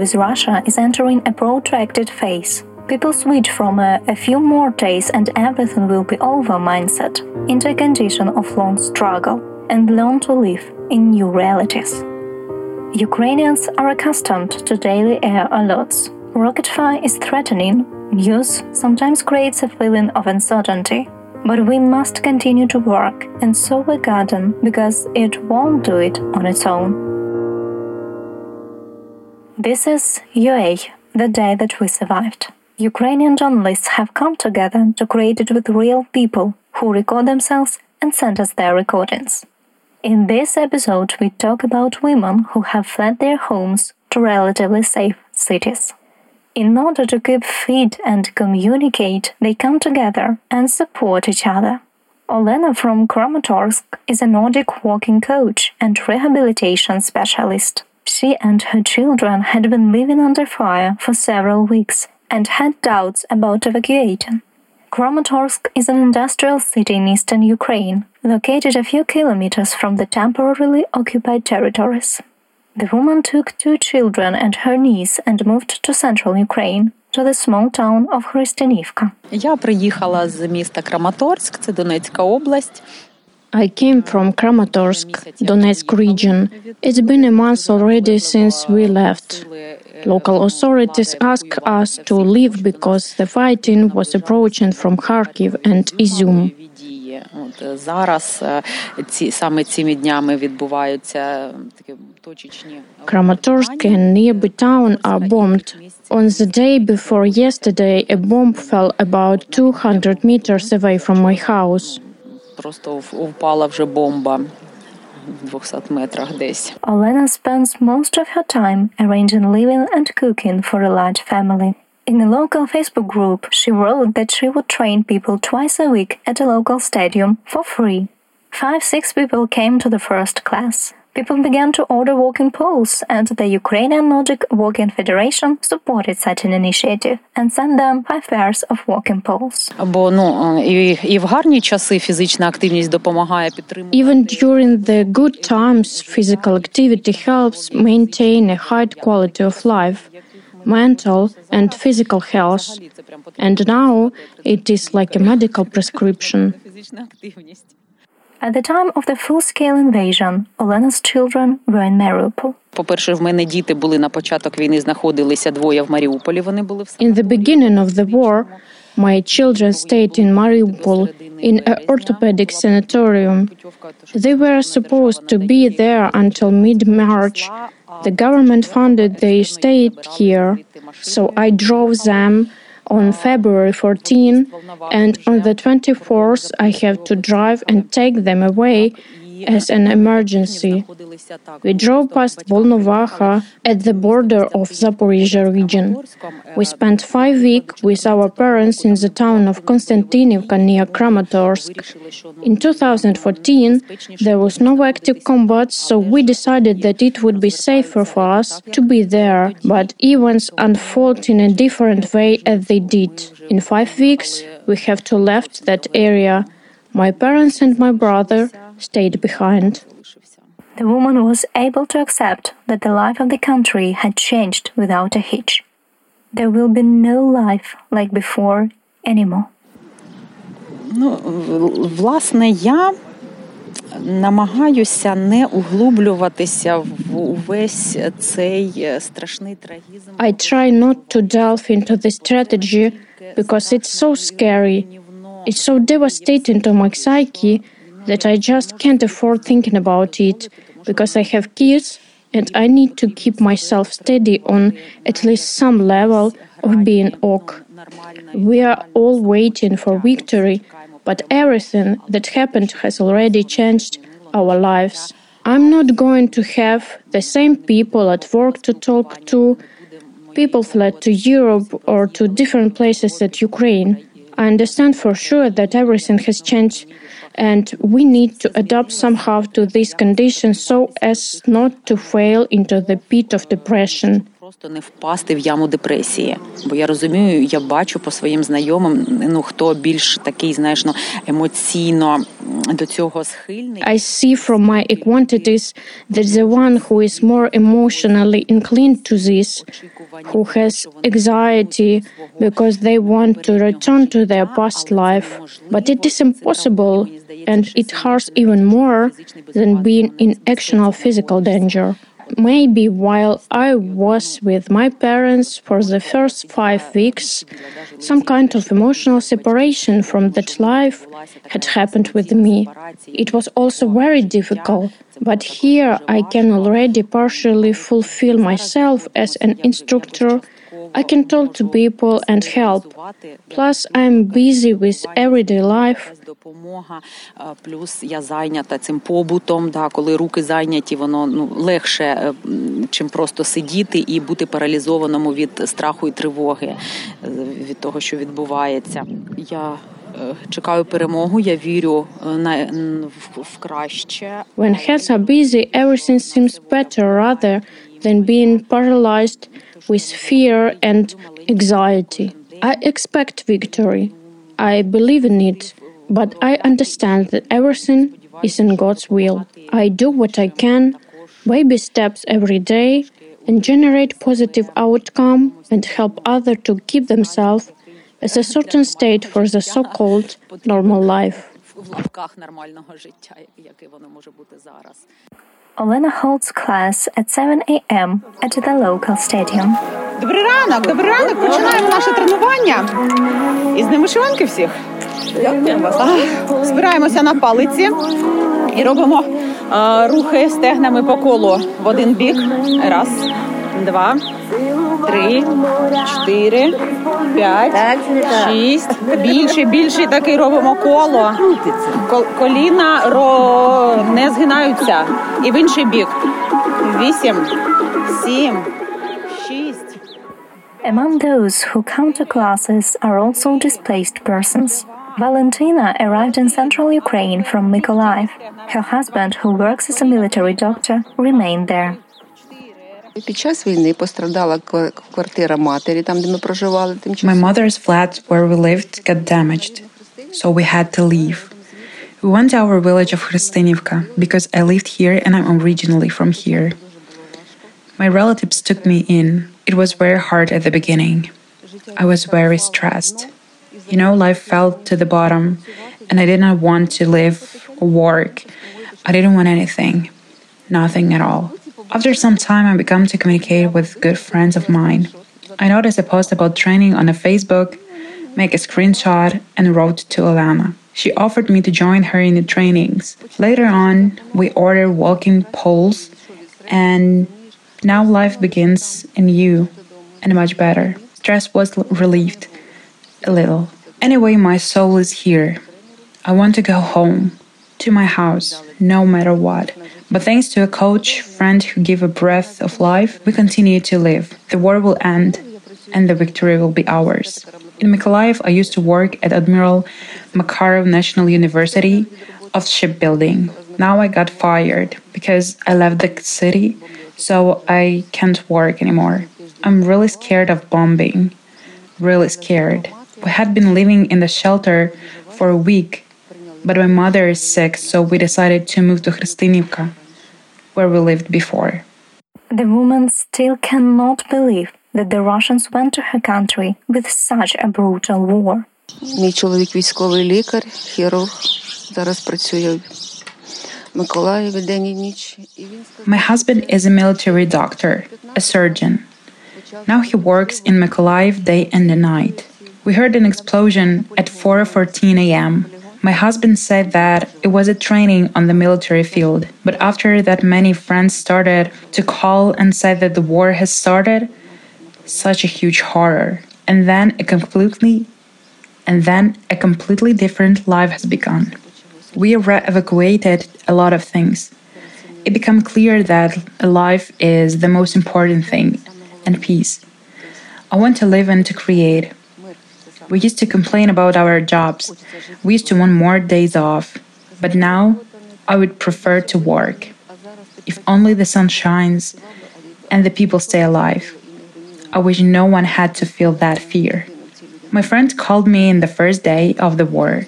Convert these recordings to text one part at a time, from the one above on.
with Russia is entering a protracted phase. People switch from a, a few more days and everything will be over mindset into a condition of long struggle and learn to live in new realities. Ukrainians are accustomed to daily air alerts. Rocket fire is threatening. News sometimes creates a feeling of uncertainty. But we must continue to work and sow a garden because it won't do it on its own. This is UA, the day that we survived. Ukrainian journalists have come together to create it with real people who record themselves and send us their recordings. In this episode, we talk about women who have fled their homes to relatively safe cities. In order to keep fit and communicate, they come together and support each other. Olena from Kramatorsk is a Nordic walking coach and rehabilitation specialist. She and her children had been living under fire for several weeks and had doubts about evacuating. Kramatorsk is an industrial city in eastern Ukraine, located a few kilometers from the temporarily occupied territories. The woman took two children and her niece and moved to central Ukraine, to the small town of Христинівка. Я приїхала з міста Краматорськ, це Донецька область. I came from Kramatorsk, Donetsk region. It's been a month already since we left. Local authorities asked us to leave because the fighting was approaching from Kharkiv and Izum. Kramatorsk and nearby town are bombed. On the day before yesterday, a bomb fell about 200 meters away from my house просто впала вже бомба. 200 метрах десь. Olena spends most of her time arranging living and cooking for a large family. In a local Facebook group, she wrote that she would train people twice a week at a local stadium for free. Five, six people came to the first class. People began to order walking poles, and the Ukrainian Nordic Walking Federation supported such an initiative and sent them five pairs of walking poles. Even during the good times, physical activity helps maintain a high quality of life mental and physical health. And now it is like a medical prescription. Фізична активність. At the time of the full-scale invasion, Olena's children were in Mariupol. По-перше, в мене діти були на початок війни, знаходилися двоє в Маріуполі. Вони були в In the beginning of the war, my children stayed in Mariupol in an orthopedic sanatorium. They were supposed to be there until mid March. The government funded their stay here, so I drove them on February 14, and on the 24th, I have to drive and take them away as an emergency. We drove past Volnovakha at the border of Zaporizhia region. We spent five weeks with our parents in the town of Konstantinivka near Kramatorsk. In 2014, there was no active combat, so we decided that it would be safer for us to be there, but events unfold in a different way as they did. In five weeks, we have to left that area. My parents and my brother stayed behind. The woman was able to accept that the life of the country had changed without a hitch. There will be no life like before anymore. Ну, власне, я намагаюся не углублюватися в увесь цей страшний трагізм. I try not to delve into this strategy because it's so scary. It's so devastating to my psyche that I just can't afford thinking about it because I have kids and I need to keep myself steady on at least some level of being ok. We are all waiting for victory, but everything that happened has already changed our lives. I'm not going to have the same people at work to talk to. People fled to Europe or to different places at Ukraine. I understand for sure that everything has changed and we need to adapt somehow to these conditions so as not to fail into the pit of depression. Просто не впасти в яму депресії. Бо я розумію, я бачу по своїм знайомим, ну хто більш такий, знаєш, ну емоційно до цього схильний. I see from my quantities that the one who is more emotionally inclined to this, who has anxiety because they want to return to their past life, but it is impossible and it hurts even more than being in actual physical danger. Maybe while I was with my parents for the first five weeks, some kind of emotional separation from that life had happened with me. It was also very difficult, but here I can already partially fulfill myself as an instructor. I can talk to people and help. Plus, I'm busy with everyday life. Допомога, плюс я зайнята цим побутом. Да, коли руки зайняті, воно ну легше, чим просто сидіти і бути паралізованому від страху і тривоги від того, що відбувається. Я чекаю перемогу. Я вірю на в краще. When heads are busy, everything seems better rather than being paralyzed with fear and anxiety. I expect victory. I believe in it, but I understand that everything is in God's will. I do what I can, baby steps every day, and generate positive outcome and help others to keep themselves as a certain state for the so-called normal life. Olena holds class at 7 a.m. at the local stadium. Добрий ранок, добрий ранок. Починаємо наше тренування. І з ними вишиванки всіх. Збираємося на палиці і робимо рухи стегнами по колу в один бік. Раз, два, три, чотири, п'ять, шість. Більше, більше такий робимо коло. Кол- Коліна ро... не згинаються. І в інший бік. Вісім, сім, шість. Among those who come to classes are also displaced persons. Valentina arrived in central Ukraine from Mykolaiv. Her husband, who works as a military doctor, remained there. Під час війни пострадала ква- квартира матері, там, де ми проживали My тимчасово. mother's flat where we lived got damaged, so we had to leave. We went to our village of Hristinivka because I lived here and I'm originally from here. My relatives took me in. It was very hard at the beginning. I was very stressed. You know, life fell to the bottom, and I did not want to live or work. I didn't want anything, nothing at all. After some time, I began to communicate with good friends of mine. I noticed a post about training on a Facebook, make a screenshot, and wrote to Alana. She offered me to join her in the trainings. Later on, we ordered walking poles, and now life begins anew and much better. Stress was relieved a little. Anyway, my soul is here. I want to go home to my house, no matter what. But thanks to a coach, friend who gave a breath of life, we continue to live. The war will end, and the victory will be ours. In Mykolaiv, I used to work at Admiral Makarov National University of Shipbuilding. Now I got fired because I left the city, so I can't work anymore. I'm really scared of bombing. Really scared. We had been living in the shelter for a week, but my mother is sick, so we decided to move to Hristinivka, where we lived before. The woman still cannot believe that the Russians went to her country with such a brutal war. Мій чоловік військовий лікар, хірург. Зараз працює в Миколаєві день і ніч. І він сказав, My husband is a military doctor, a surgeon. Now he works in Mykolaiv day and night. We heard an explosion at 4:14 a.m. My husband said that it was a training on the military field, but after that many friends started to call and said that the war has started. Such a huge horror. And then a completely and then a completely different life has begun. We evacuated a lot of things it became clear that life is the most important thing and peace. I want to live and to create. We used to complain about our jobs. We used to want more days off. But now I would prefer to work. If only the sun shines and the people stay alive. I wish no one had to feel that fear. My friend called me in the first day of the war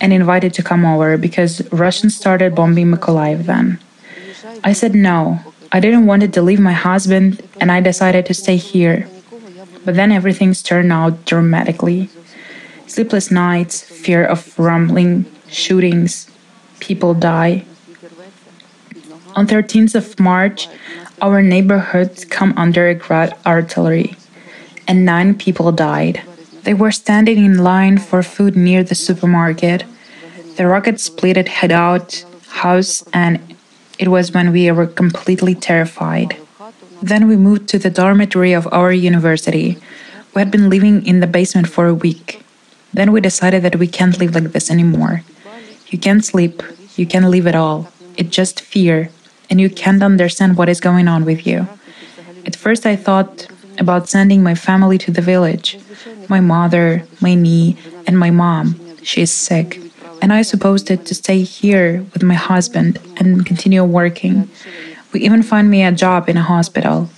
and invited to come over because Russians started bombing Mykolaiv then. I said no. I didn't want to leave my husband and I decided to stay here. But then everything's turned out dramatically. Sleepless nights, fear of rumbling, shootings, people die. On 13th of March, our neighborhood come under artillery, and nine people died. They were standing in line for food near the supermarket. The rocket split it head out house, and it was when we were completely terrified. Then we moved to the dormitory of our university. We had been living in the basement for a week. Then we decided that we can't live like this anymore. You can't sleep, you can't live at all. It's just fear, and you can't understand what is going on with you. At first, I thought about sending my family to the village my mother, my knee, and my mom. She is sick. And I supposed to stay here with my husband and continue working. We even find me a job in a hospital.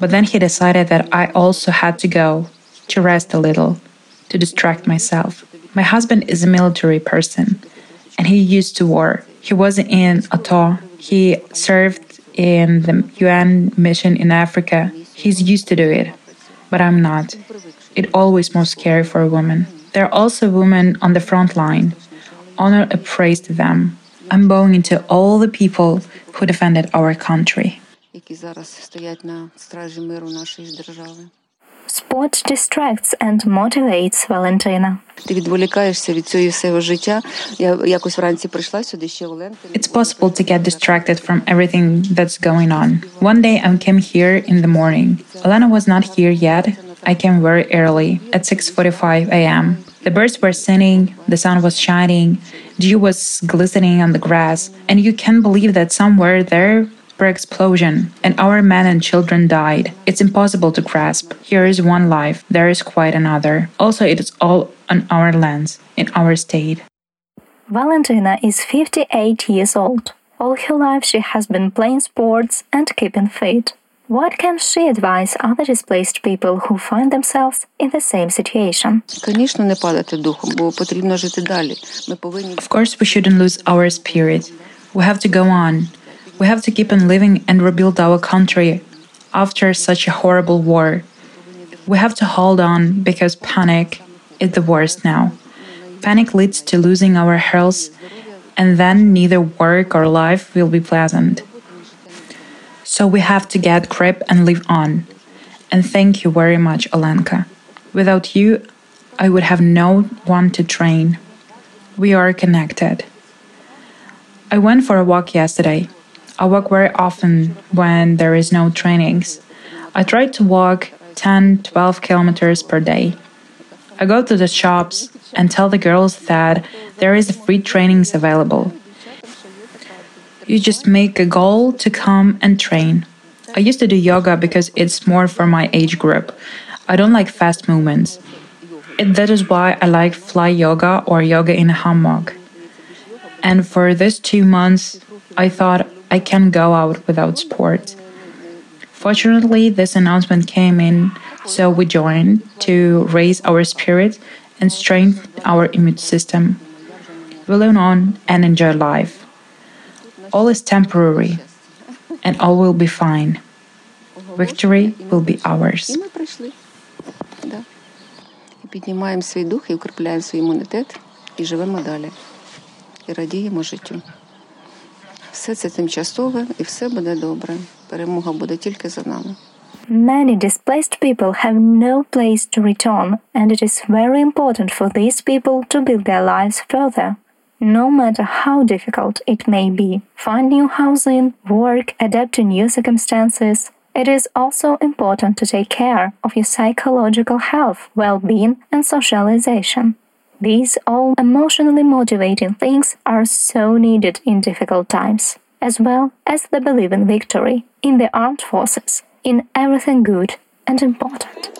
But then he decided that I also had to go to rest a little, to distract myself. My husband is a military person and he used to war. He was in ATO. He served in the UN mission in Africa. He's used to do it, but I'm not. It always most scary for a woman. There are also women on the front line. Honor and praise to them. I'm bowing to all the people who defended our country. Sport distracts and motivates Valentina. It's possible to get distracted from everything that's going on. One day I came here in the morning. Elena was not here yet, I came very early, at 6:45 a.m. The birds were singing, the sun was shining, dew was glistening on the grass, and you can't believe that somewhere there were explosion, and our men and children died. It's impossible to grasp. Here is one life, there is quite another. Also, it is all on our lands, in our state. Valentina is 58 years old. All her life she has been playing sports and keeping fit. What can she advise other displaced people who find themselves in the same situation? Of course, we shouldn't lose our spirit. We have to go on. We have to keep on living and rebuild our country after such a horrible war. We have to hold on because panic is the worst now. Panic leads to losing our health, and then neither work or life will be pleasant. So we have to get grip and live on. And thank you very much, Olenka. Without you, I would have no one to train. We are connected. I went for a walk yesterday. I walk very often when there is no trainings. I try to walk 10 12 kilometers per day. I go to the shops and tell the girls that there is free trainings available. You just make a goal to come and train. I used to do yoga because it's more for my age group. I don't like fast movements. And that is why I like fly yoga or yoga in a hammock. And for this two months, I thought I can go out without sport. Fortunately, this announcement came in, so we joined to raise our spirit and strengthen our immune system. We learn on and enjoy life. All is temporary, and all will be fine. Victory will be ours. Піднімаємо свій дух і укріпляємо свій імунітет і живемо далі. І радіємо життю. Все це тимчасове і все буде добре. Перемога буде тільки за нами. Many displaced people have no place to return, and it is very important for these people to build their lives further no matter how difficult it may be. Find new housing, work, adapt to new circumstances. It is also important to take care of your psychological health, well being, and socialization. These all emotionally motivating things are so needed in difficult times, as well as the belief in victory, in the armed forces, in everything good and important.